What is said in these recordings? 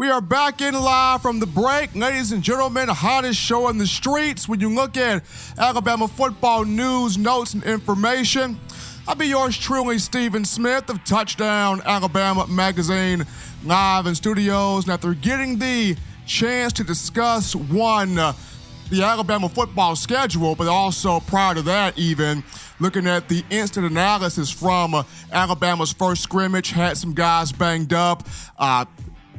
We are back in live from the break. Ladies and gentlemen, hottest show on the streets. When you look at Alabama football news, notes, and information, I'll be yours truly, Stephen Smith of Touchdown Alabama Magazine, live in studios. Now, after getting the chance to discuss one, uh, the Alabama football schedule, but also prior to that, even looking at the instant analysis from uh, Alabama's first scrimmage, had some guys banged up. Uh,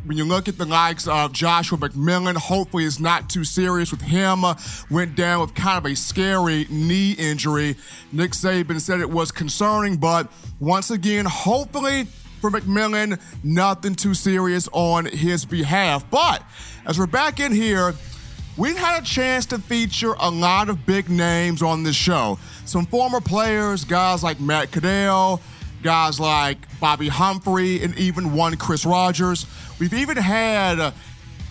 when you look at the likes of Joshua McMillon, hopefully it's not too serious with him. Uh, went down with kind of a scary knee injury. Nick Saban said it was concerning, but once again, hopefully for McMillon, nothing too serious on his behalf. But as we're back in here, we've had a chance to feature a lot of big names on this show. Some former players, guys like Matt Caddell, guys like Bobby Humphrey, and even one Chris Rogers. We've even had uh,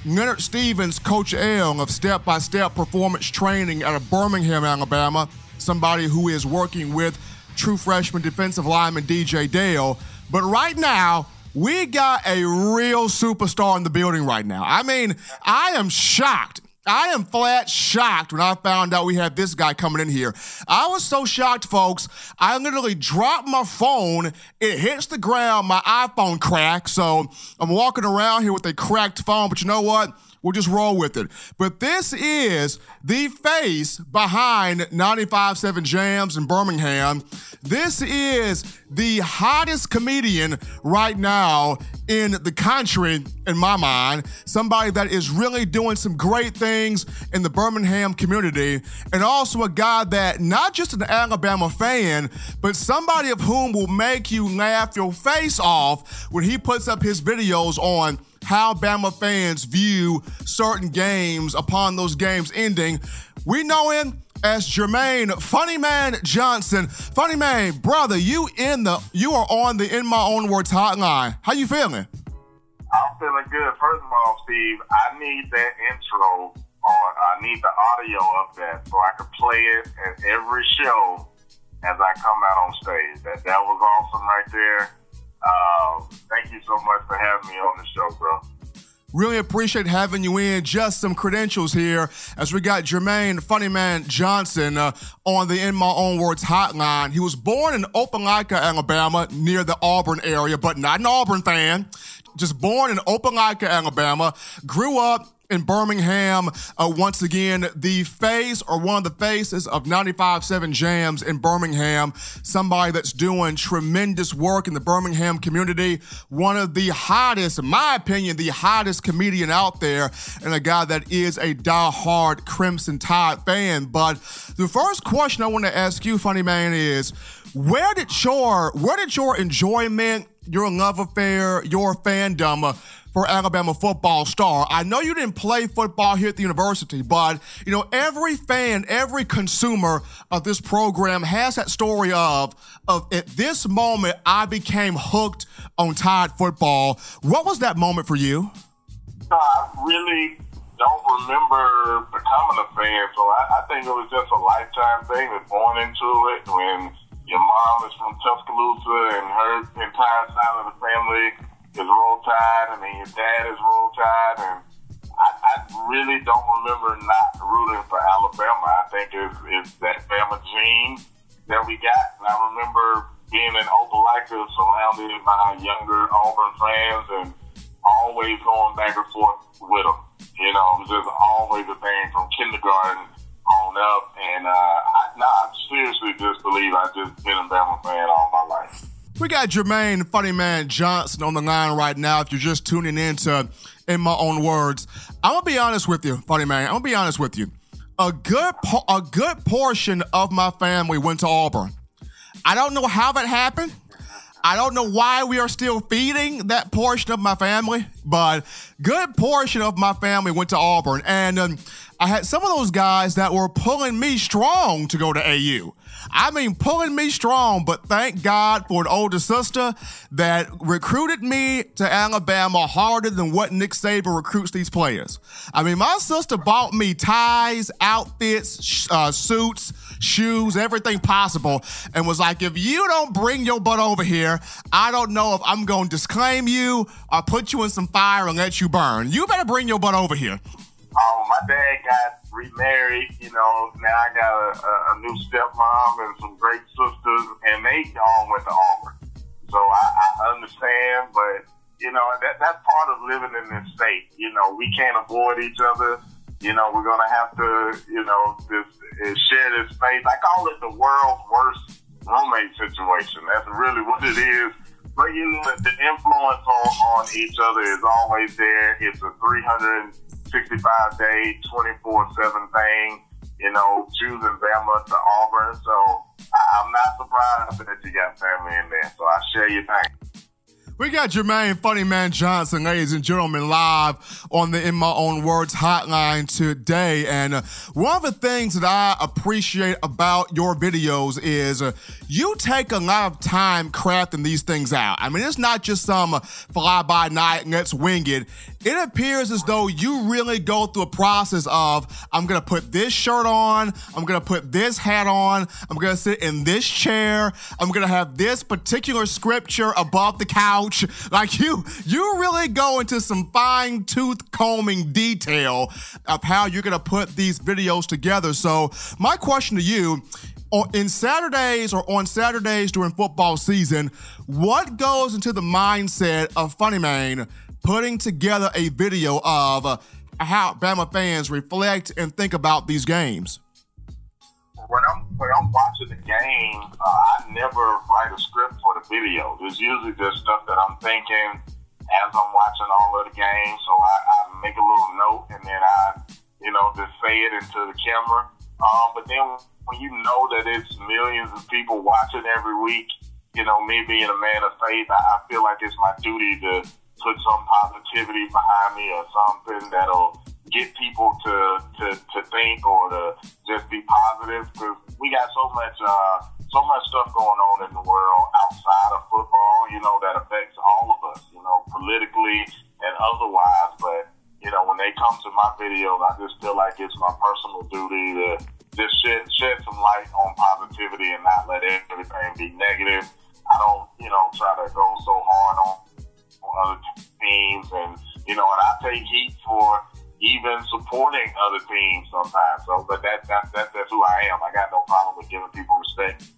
Leonard Stevens, Coach L of Step by Step Performance Training out of Birmingham, Alabama, somebody who is working with true freshman defensive lineman DJ Dale. But right now, we got a real superstar in the building right now. I mean, I am shocked I am flat shocked when I found out we had this guy coming in here. I was so shocked, folks. I literally dropped my phone. It hits the ground. My iPhone cracked. So I'm walking around here with a cracked phone. But you know what? We'll just roll with it. But this is the face behind 95.7 Jams in Birmingham. This is the hottest comedian right now in the country, in my mind. Somebody that is really doing some great things in the Birmingham community, and also a guy that not just an Alabama fan, but somebody of whom will make you laugh your face off when he puts up his videos on how Bama fans view certain games upon those games ending. We know him as Jermaine Funny Man Johnson. Funny Man, brother, you in the you are on the In My Own Words hotline. How you feeling? I'm feeling good. First of all, Steve, I need that intro on I need the audio of that so I can play it at every show as I come out on stage. That that was awesome right there. Um, thank you so much for having me on the show, bro. Really appreciate having you in. Just some credentials here as we got Jermaine Funny Man Johnson uh, on the In My Own Words hotline. He was born in Opelika, Alabama, near the Auburn area, but not an Auburn fan. Just born in Opelika, Alabama. Grew up in Birmingham. Uh, once again, the face or one of the faces of 95.7 Jams in Birmingham. Somebody that's doing tremendous work in the Birmingham community. One of the hottest, in my opinion, the hottest comedian out there, and a guy that is a die-hard Crimson Tide fan. But the first question I want to ask you, funny man, is where did your where did your enjoyment, your love affair, your fandom uh, for Alabama football star. I know you didn't play football here at the university, but you know every fan, every consumer of this program has that story of of at this moment I became hooked on Tide football. What was that moment for you? Uh, I really don't remember becoming a fan, so I, I think it was just a lifetime thing. That born into it when your mom is from Tuscaloosa and her entire side of the family is Roll Tide, and then your dad is Roll Tide, and I, I really don't remember not rooting for Alabama. I think it's, it's that Bama gene that we got, and I remember being in Opelika surrounded by younger Auburn fans and always going back and forth with them. You know, it was just always a thing from kindergarten on up. And uh, I, nah, I seriously just believe I've just been a Bama fan all my life. We got Jermaine Funny Man Johnson on the line right now. If you're just tuning in to In My Own Words, I'm gonna be honest with you, Funny Man. I'm gonna be honest with you. A good a good portion of my family went to Auburn. I don't know how that happened. I don't know why we are still feeding that portion of my family, but good portion of my family went to Auburn, and um, I had some of those guys that were pulling me strong to go to AU. I mean, pulling me strong, but thank God for an older sister that recruited me to Alabama harder than what Nick Saban recruits these players. I mean, my sister bought me ties, outfits, uh, suits, shoes, everything possible, and was like, if you don't bring your butt over here, I don't know if I'm going to disclaim you or put you in some fire and let you burn. You better bring your butt over here. Oh, my dad got remarried. You know, now I got a, a, new stepmom and some great sisters, and they all went to Auburn. So I, I understand, but you know that that's part of living in this state. You know, we can't avoid each other. You know, we're gonna have to, you know, this uh, share this space. I call it the world's worst roommate situation. That's really what it is. The influence on, on each other is always there. It's a 300 65 day, 24 7 thing, you know, choosing Bama to Auburn. So I'm not surprised that you got family in there. So I share your pain. We got Jermaine Funny Man Johnson, ladies and gentlemen, live on the In My Own Words hotline today. And uh, one of the things that I appreciate about your videos is uh, you take a lot of time crafting these things out. I mean, it's not just some fly by night, let's wing it. It appears as though you really go through a process of, I'm to put this shirt on, I'm to put this hat on, I'm to sit in this chair, I'm to have this particular scripture above the couch. Like you, you really go into some fine tooth combing detail of how you're to put these videos together. So my question to you in Saturdays or on Saturdays during football season, what goes into the mindset of Funny Man putting together a video of how Bama fans reflect and think about these games? when I'm when I'm watching the game, uh, I never write a script for the video. It's usually just stuff that I'm thinking as I'm watching all of the games. So I, I make a little note and then I, you know, just say it into the camera. Um, but then when you know that it's millions of people watching every week, you know, me being a man of faith, I, I feel like it's my duty to put some positivity behind me or something that'll get people to, to, to think or to just be positive because we got so much uh, so much stuff going on in the world outside of football, you know, that affects all of us, you know, politically and otherwise. But you know, when they come to my videos, I just feel like it's my personal duty to just shed, shed some light on positivity and not let everything be negative. I don't, you know, try to go so hard on, on other teams, and you know, and I take heat for even supporting other teams sometimes. So, but that, that, that that's who I am. I got no problem with giving people respect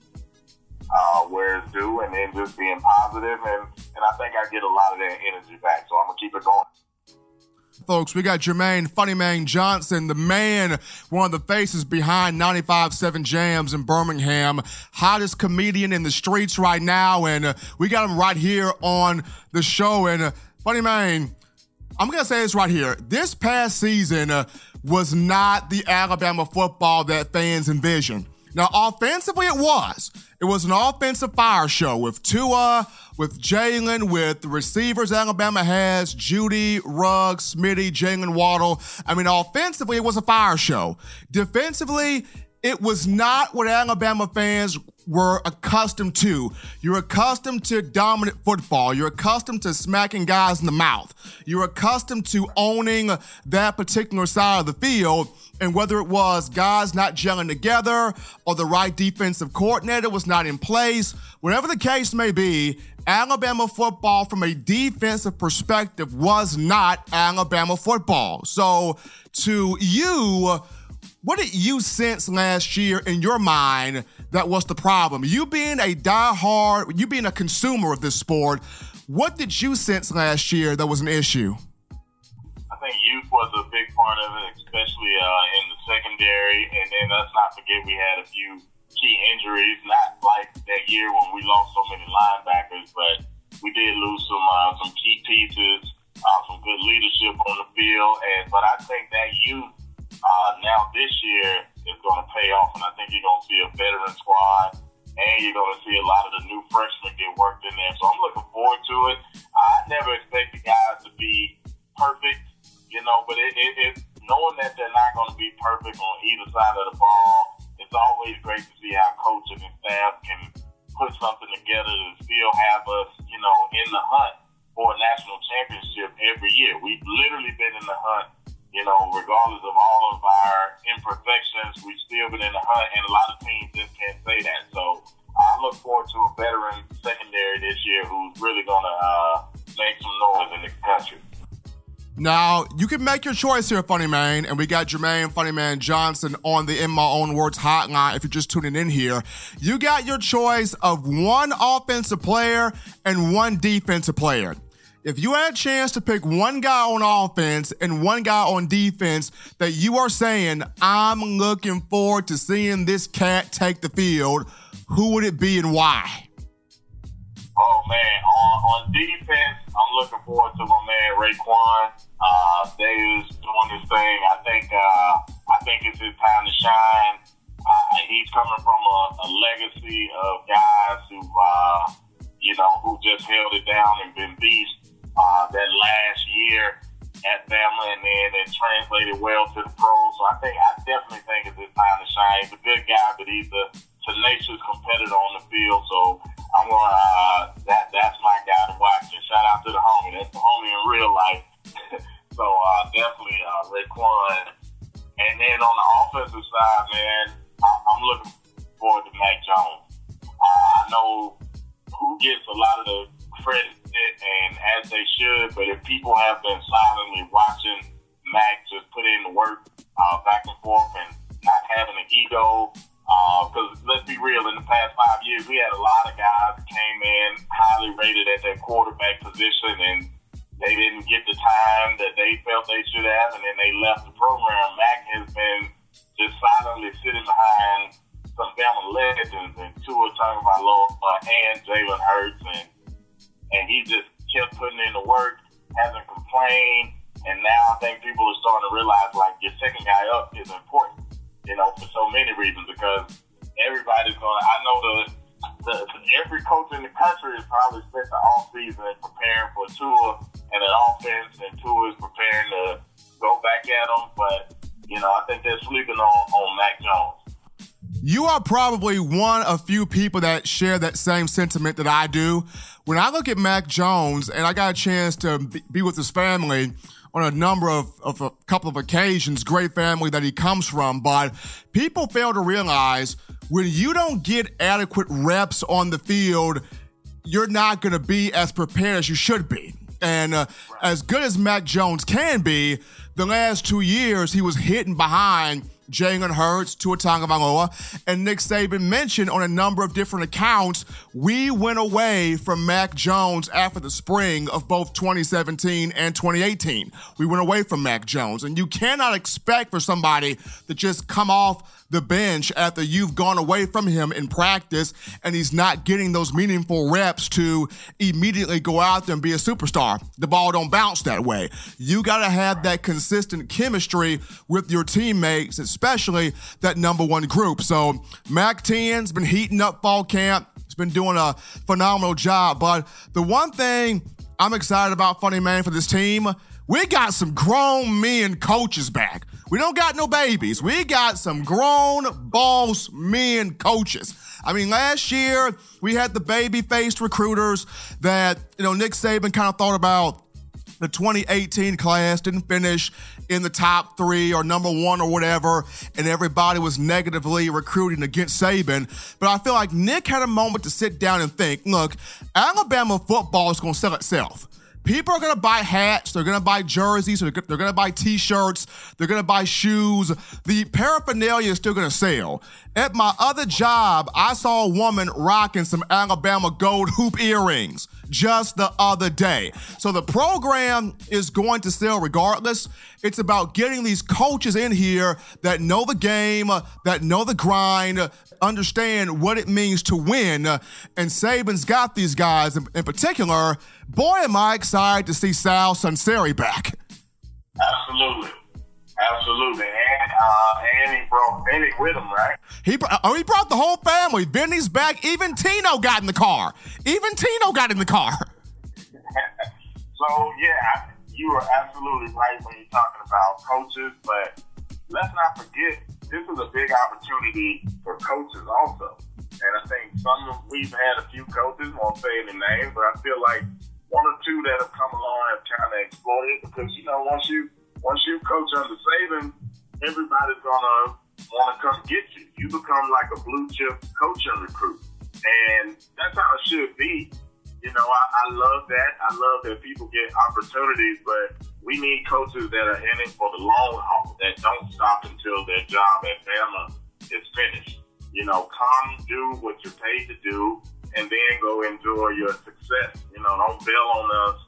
uh, where it's due, and then just being positive, and and I think I get a lot of that energy back. So I'm gonna keep it going. Folks, we got Jermaine Funny Man Johnson, the man, one of the faces behind 95.7 Jams in Birmingham, hottest comedian in the streets right now, and uh, we got him right here on the show. And uh, Funny Man, I'm going to say this right here. This past season uh, was not the Alabama football that fans envisioned. Now, offensively, it was. It was an offensive fire show with Tua, with Jalen, with the receivers Alabama has, Jeudy, Ruggs, Smitty, Jaylen Waddle. I mean, offensively, it was a fire show. Defensively, it was not what Alabama fans were accustomed to. You're accustomed to dominant football. You're accustomed to smacking guys in the mouth. You're accustomed to owning that particular side of the field. And whether it was guys not gelling together or the right defensive coordinator was not in place, whatever the case may be, Alabama football from a defensive perspective was not Alabama football. So to you, what did you sense last year in your mind that was the problem? You being a die-hard, you being a consumer of this sport, what did you sense last year that was an issue? I think youth was a big part of it, especially uh, in the secondary. And then let's not forget we had a few key injuries, not like that year when we lost so many linebackers, but we did lose some uh, some key pieces, uh, some good leadership on the field. And but I think that youth uh, now this year is going to pay off, and I think you're going to see a veteran squad, and you're going to see a lot of the new freshmen get worked in there. So I'm looking forward to it. I never expect the guys to be perfect, you know, but it, it, it knowing that they're not going to be perfect on either side of the ball, it's always great to see how coaches and staff can put something together to still have us, you know, in the hunt for a national championship every year. We've literally been in the hunt, you know, regardless of all of our imperfections, we've still been in the hunt, and a lot of teams just can't say that. So I look forward to a veteran secondary this year who's really going to uh, make some noise in the country. Now, you can make your choice here, Funny Man, and we got Jermaine Funny Man Johnson on the In My Own Words hotline if you're just tuning in here. You got your choice of one offensive player and one defensive player. If you had a chance to pick one guy on offense and one guy on defense that you are saying, I'm looking forward to seeing this cat take the field, who would it be and why? Oh man, on, on defense, I'm looking forward to my man Raekwon. Uh, Davis doing his thing. I think uh, I think it's his time to shine. Uh, he's coming from a, a legacy of guys who, uh, you know, who just held it down and been beasts. Uh, that last year at Bama, and then it translated well to the pros. So I think I definitely think it's his time to shine. He's a good guy, but he's a tenacious competitor on the field. So I'm gonna uh, that that's my guy to watch. And shout out to the homie. That's the homie in real life. so uh, definitely uh, Raekwon. And then on the offensive side, man, I'm looking forward to Mac Jones. Uh, I know who gets a lot of the credit, and as they should. But if people have been silently watching Mac just put in the work uh, back and forth and not having an ego because uh, let's be real, in the past five years, we had a lot of guys came in highly rated at their quarterback position, and they didn't get the time that they felt they should have, and then they left the program. Mac has been just silently sitting behind some Bama legends, and Tua low uh, and Jalen Hurts, and and he just kept putting in the work, hasn't complained, and now I think people are starting to realize like your second guy up is important you know, for so many reasons because everybody's going I know the, the, every coach in the country has probably spent the off season preparing for Tua and an offense, and Tua is preparing to go back at them. But, you know, I think they're sleeping on, on Mac Jones. You are probably one of few people that share that same sentiment that I do. When I look at Mac Jones and I got a chance to be with his family, on a number of, of a couple of occasions, great family that he comes from, but people fail to realize when you don't get adequate reps on the field, you're not going to be as prepared as you should be. And uh, as good as Mac Jones can be, the last two years he was hitting behind Jalen Hurts, Tua Tagovailoa, and Nick Saban mentioned on a number of different accounts, we went away from Mac Jones after the spring of both 2017 and 2018. We went away from Mac Jones, and you cannot expect for somebody to just come off the bench after you've gone away from him in practice and he's not getting those meaningful reps to immediately go out there and be a superstar. The ball don't bounce that way. You got to have that consistent chemistry with your teammates, especially that number one group. So Mac 10's been heating up fall camp. He's been doing a phenomenal job. But the one thing I'm excited about, funny man, for this team, we got some grown men coaches back. We don't got no babies. We got some grown boss men coaches. I mean, last year we had the baby faced recruiters that, you know, Nick Saban kind of thought about the 2018 class didn't finish in the top three or number one or whatever, and everybody was negatively recruiting against Saban. But I feel like Nick had a moment to sit down and think look, Alabama football is going to sell itself. People are to buy hats. They're to buy jerseys. They're going to buy t shirts. They're to buy shoes. The paraphernalia is still to sell. At my other job, I saw a woman rocking some Alabama gold hoop earrings just the other day. So the program is going to sell regardless. It's about getting these coaches in here that know the game, that know the grind, understand what it means to win. And Saban's got these guys in, in particular. Boy, am I excited to see Sal Sunseri back. Absolutely. Absolutely, and uh, and he brought Vinnie with him, right? He oh, he brought the whole family. Vinnie's back. Even Tino got in the car. Even Tino got in the car. so yeah, you are absolutely right when you're talking about coaches, but let's not forget this is a big opportunity for coaches also. And I think some of we've had a few coaches, won't say any names, but I feel like one or two that have come along have kind of exploited because you know once you once you coach under Saban, everybody's gonna want to come get you. You become like a blue chip coaching recruit, and that's how it should be. You know, I, I love that. I love that people get opportunities, but we need coaches that are in it for the long haul, that don't stop until their job at Bama is finished. You know, come do what you're paid to do, and then go enjoy your success. You know, don't bail on us.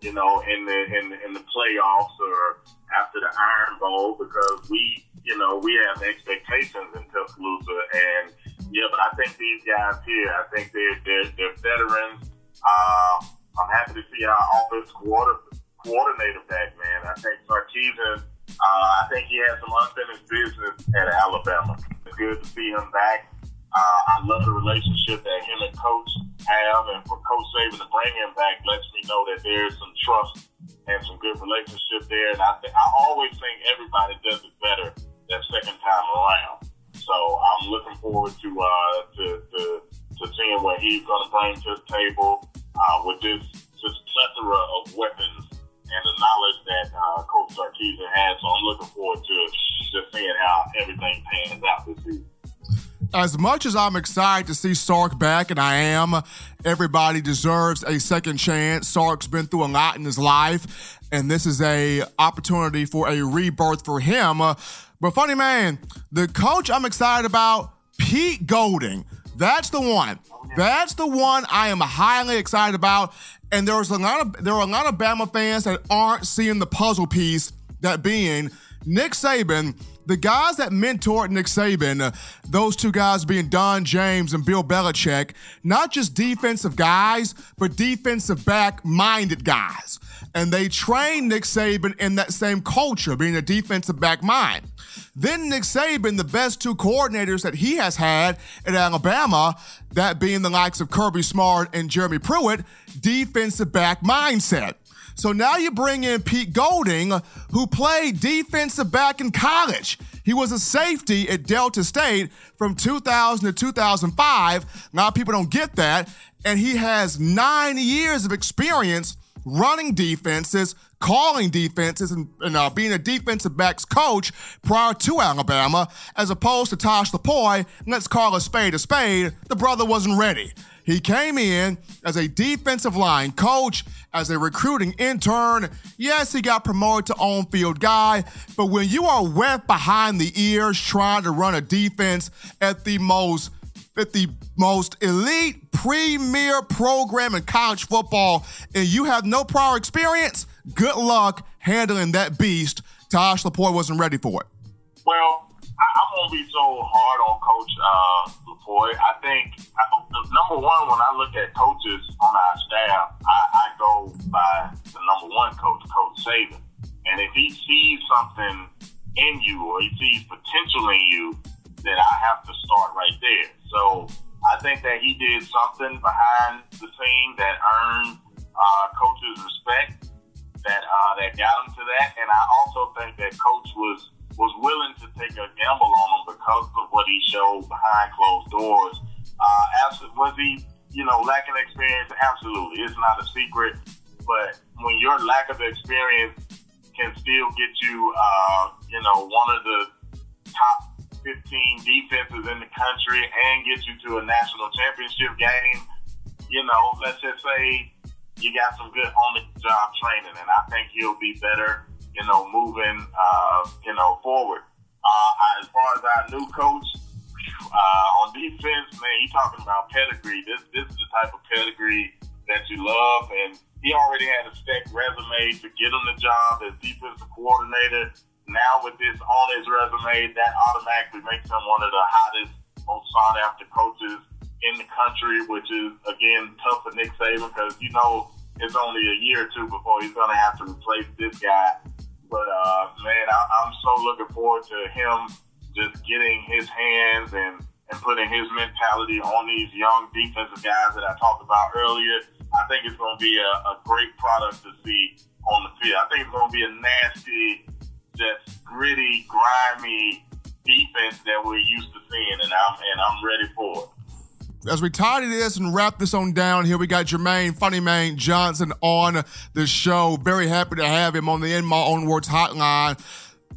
You know, in the in the, in the playoffs or after the Iron Bowl because we, you know, we have expectations in Tuscaloosa, and yeah, but I think these guys here, I think they're they're, they're veterans. Uh, I'm happy to see our offense coordinator coordinator back, man. I think Sarkisian, uh, I think he had some unfinished business at Alabama. It's good to see him back. Uh, I love the relationship that him and Coach have, and for Coach Saban to bring him back lets me know that there's some trust and some good relationship there. And I, th- I always think everybody does it better that second time around. So I'm looking forward to uh, to, to, to seeing what he's going to bring to the table as much as I'm excited to see Sark back, and I am, everybody deserves a second chance. Sark's been through a lot in his life, and this is a opportunity for a rebirth for him. But funny man, the coach I'm excited about, Pete Golding. That's the one. That's the one I am highly excited about. And there's a lot of there are a lot of Bama fans that aren't seeing the puzzle piece that being Nick Saban the guys that mentored Nick Saban, uh, those two guys being Don James and Bill Belichick, not just defensive guys, but defensive back minded guys. And they trained Nick Saban in that same culture, being a defensive back mind. Then Nick Saban, the best two coordinators that he has had at Alabama, that being the likes of Kirby Smart and Jeremy Pruitt, defensive back mindset. So now you bring in Pete Golding, who played defensive back in college. He was a safety at Delta State from 2000 to 2005. A lot of people don't get that. And he has nine years of experience running defenses, calling defenses, and, and uh, being a defensive backs coach prior to Alabama, as opposed to Tosh Lupoi. Let's call a spade a spade. The brother wasn't ready. He came in as a defensive line coach, as a recruiting intern. Yes, he got promoted to on field guy, but when you are wet behind the ears trying to run a defense at the most at the most elite premier program in college football and you have no prior experience, good luck handling that beast. Tosh Lupoi wasn't ready for it. Well, I, I won't be so hard on Coach uh, Lupoi. I think I, number one, when I look at coaches on our staff, I, I go by the number one coach, Coach Saban. And if he sees something in you or he sees potential in you, then I have to start right there. So I think that he did something behind the scene that earned uh, coaches respect, that uh, that got him to that. And I also think that coach was was willing to take a gamble on him because of what he showed behind closed doors. Uh, was he, you know, lacking experience? Absolutely, it's not a secret. But when your lack of experience can still get you, uh, you know, one of the top 15 defenses in the country and get you to a national championship game, you know, let's just say you got some good on the job training, and I think he'll be better you know, moving, uh, you know, forward. Uh, as far as our new coach, uh, on defense, man, you talking about pedigree. This this is the type of pedigree that you love, and he already had a stacked resume to get him the job as defensive coordinator. Now with this on his resume, that automatically makes him one of the hottest, most sought after coaches in the country, which is again tough for Nick Saban because you know it's only a year or two before he's going to have to replace this guy but uh, man, I, I'm so looking forward to him just getting his hands and and putting his mentality on these young defensive guys that I talked about earlier. I think it's going to be a, a great product to see on the field. I think it's going to be a nasty, just gritty, grimy defense that we're used to seeing, and I'm and I'm ready for it as we tidy this and wrap this on down here, we got Jermaine Funny Man Johnson on the show. Very happy to have him on the In My Own Words hotline.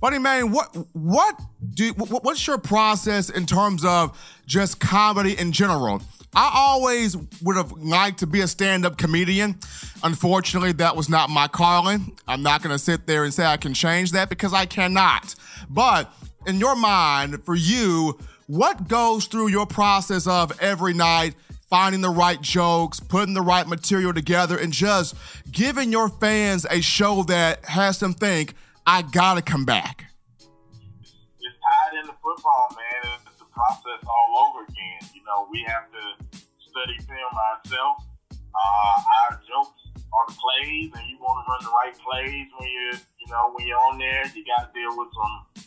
Funny Man, what what do what's your process in terms of just comedy in general? I always would have liked to be a stand-up comedian. Unfortunately, that was not my calling. I'm not going to sit there and say I can change that because I cannot. But in your mind, for you, what goes through your process of every night finding the right jokes, putting the right material together, and just giving your fans a show that has them think, I gotta come back? It's tied into football, man. It's the process all over again. You know, we have to study film ourselves. Uh, our jokes are plays, and you want to run the right plays when you, you know, when you're on there. You got to deal with some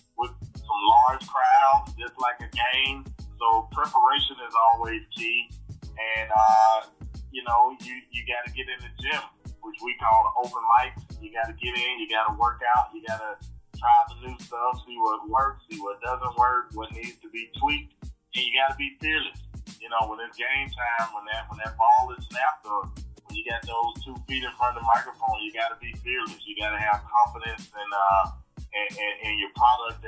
some large crowds, just like a game. So preparation is always key. And, uh, you know, you, you got to get in the gym, which we call the open mics. You got to get in, you got to work out, you got to try the new stuff, see what works, see what doesn't work, what needs to be tweaked, and you got to be fearless. You know, when it's game time, when that when that ball is snapped, or when you got those two feet in front of the microphone, you got to be fearless. You got to have confidence and uh, and, and, and your product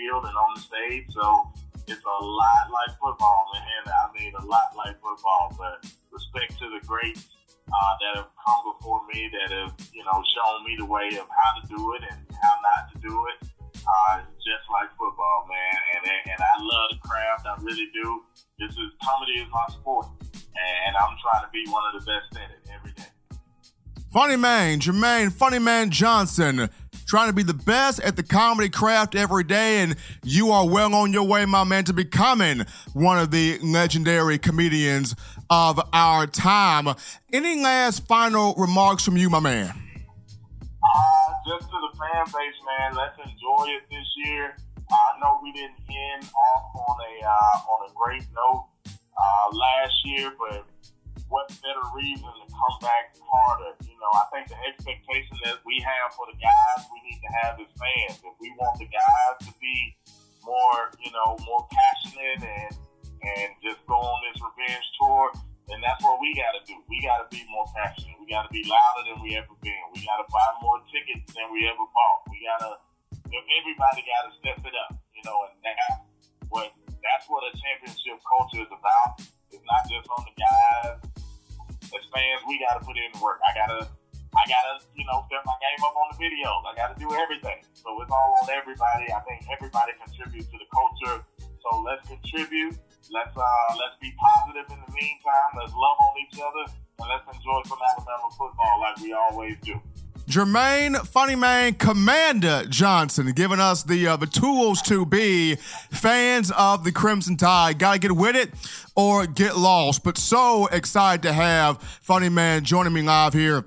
field and on the stage. So it's a lot like football, man. I mean, a lot like football. But respect to the greats uh, that have come before me, that have you know shown me the way of how to do it and how not to do it. Uh, just like football, man. And and I love the craft. I really do. This is comedy is my sport, and I'm trying to be one of the best in it every day. Funny man, Jermaine Funny Man Johnson trying to be the best at the comedy craft every day, and you are well on your way, my man, to becoming one of the legendary comedians of our time. Any last final remarks from you, my man? Uh, just to the fan base, man, let's enjoy it this year. I know we didn't end off on a uh, on a great note uh, last year, but what better reason to come back harder? You know, I think the expectation that we have for the guys we need to have as fans. If we want the guys to be more, you know, more passionate and and just go on this revenge tour, then that's what we got to do. We got to be more passionate. We got to be louder than we ever been. We got to buy more tickets than we ever bought. We got to, everybody got to step it up, you know, and that's what that's what a championship culture is about. It's not just on the guys as fans, we got to put in work. I gotta, I gotta, you know, step my game up on the videos. I gotta do everything. So it's all on everybody. I think everybody contributes to the culture. So let's contribute. Let's uh, let's be positive in the meantime. Let's love on each other and let's enjoy some Alabama football like we always do. Jermaine Funny Man Commander Johnson giving us the uh, the tools to be fans of the Crimson Tide. Got to get with it or get lost. But so excited to have Funny Man joining me live here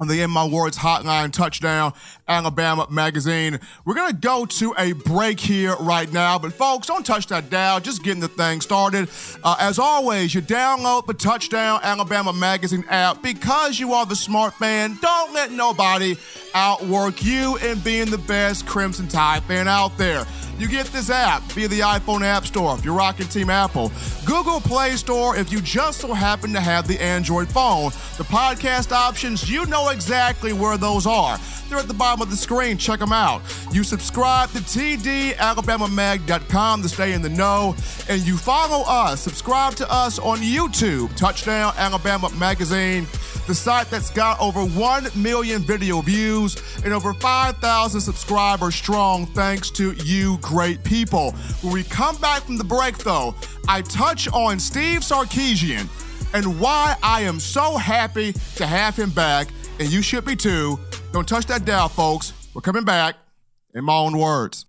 on the In My Words Hotline Touchdown Alabama magazine. We're going to go to a break here right now, but folks, don't touch that dial. Just getting the thing started. Uh, as always, you download the Touchdown Alabama magazine app because you are the smart fan. Don't let nobody outwork you in being the best Crimson Tide fan out there. You get this app via the iPhone App Store if you're rocking Team Apple, Google Play Store if you just so happen to have the Android phone. The podcast options, you know exactly where those are. They're at the bottom of the screen. Check them out. You subscribe to TDAlabamaMag.com to stay in the know, and you follow us. Subscribe to us on YouTube, Touchdown Alabama Magazine the site that's got over 1 million video views and over 5,000 subscribers strong, thanks to you great people. When we come back from the break, though, I touch on Steve Sarkisian and why I am so happy to have him back, and you should be too. Don't touch that dial, folks. We're coming back in my own words.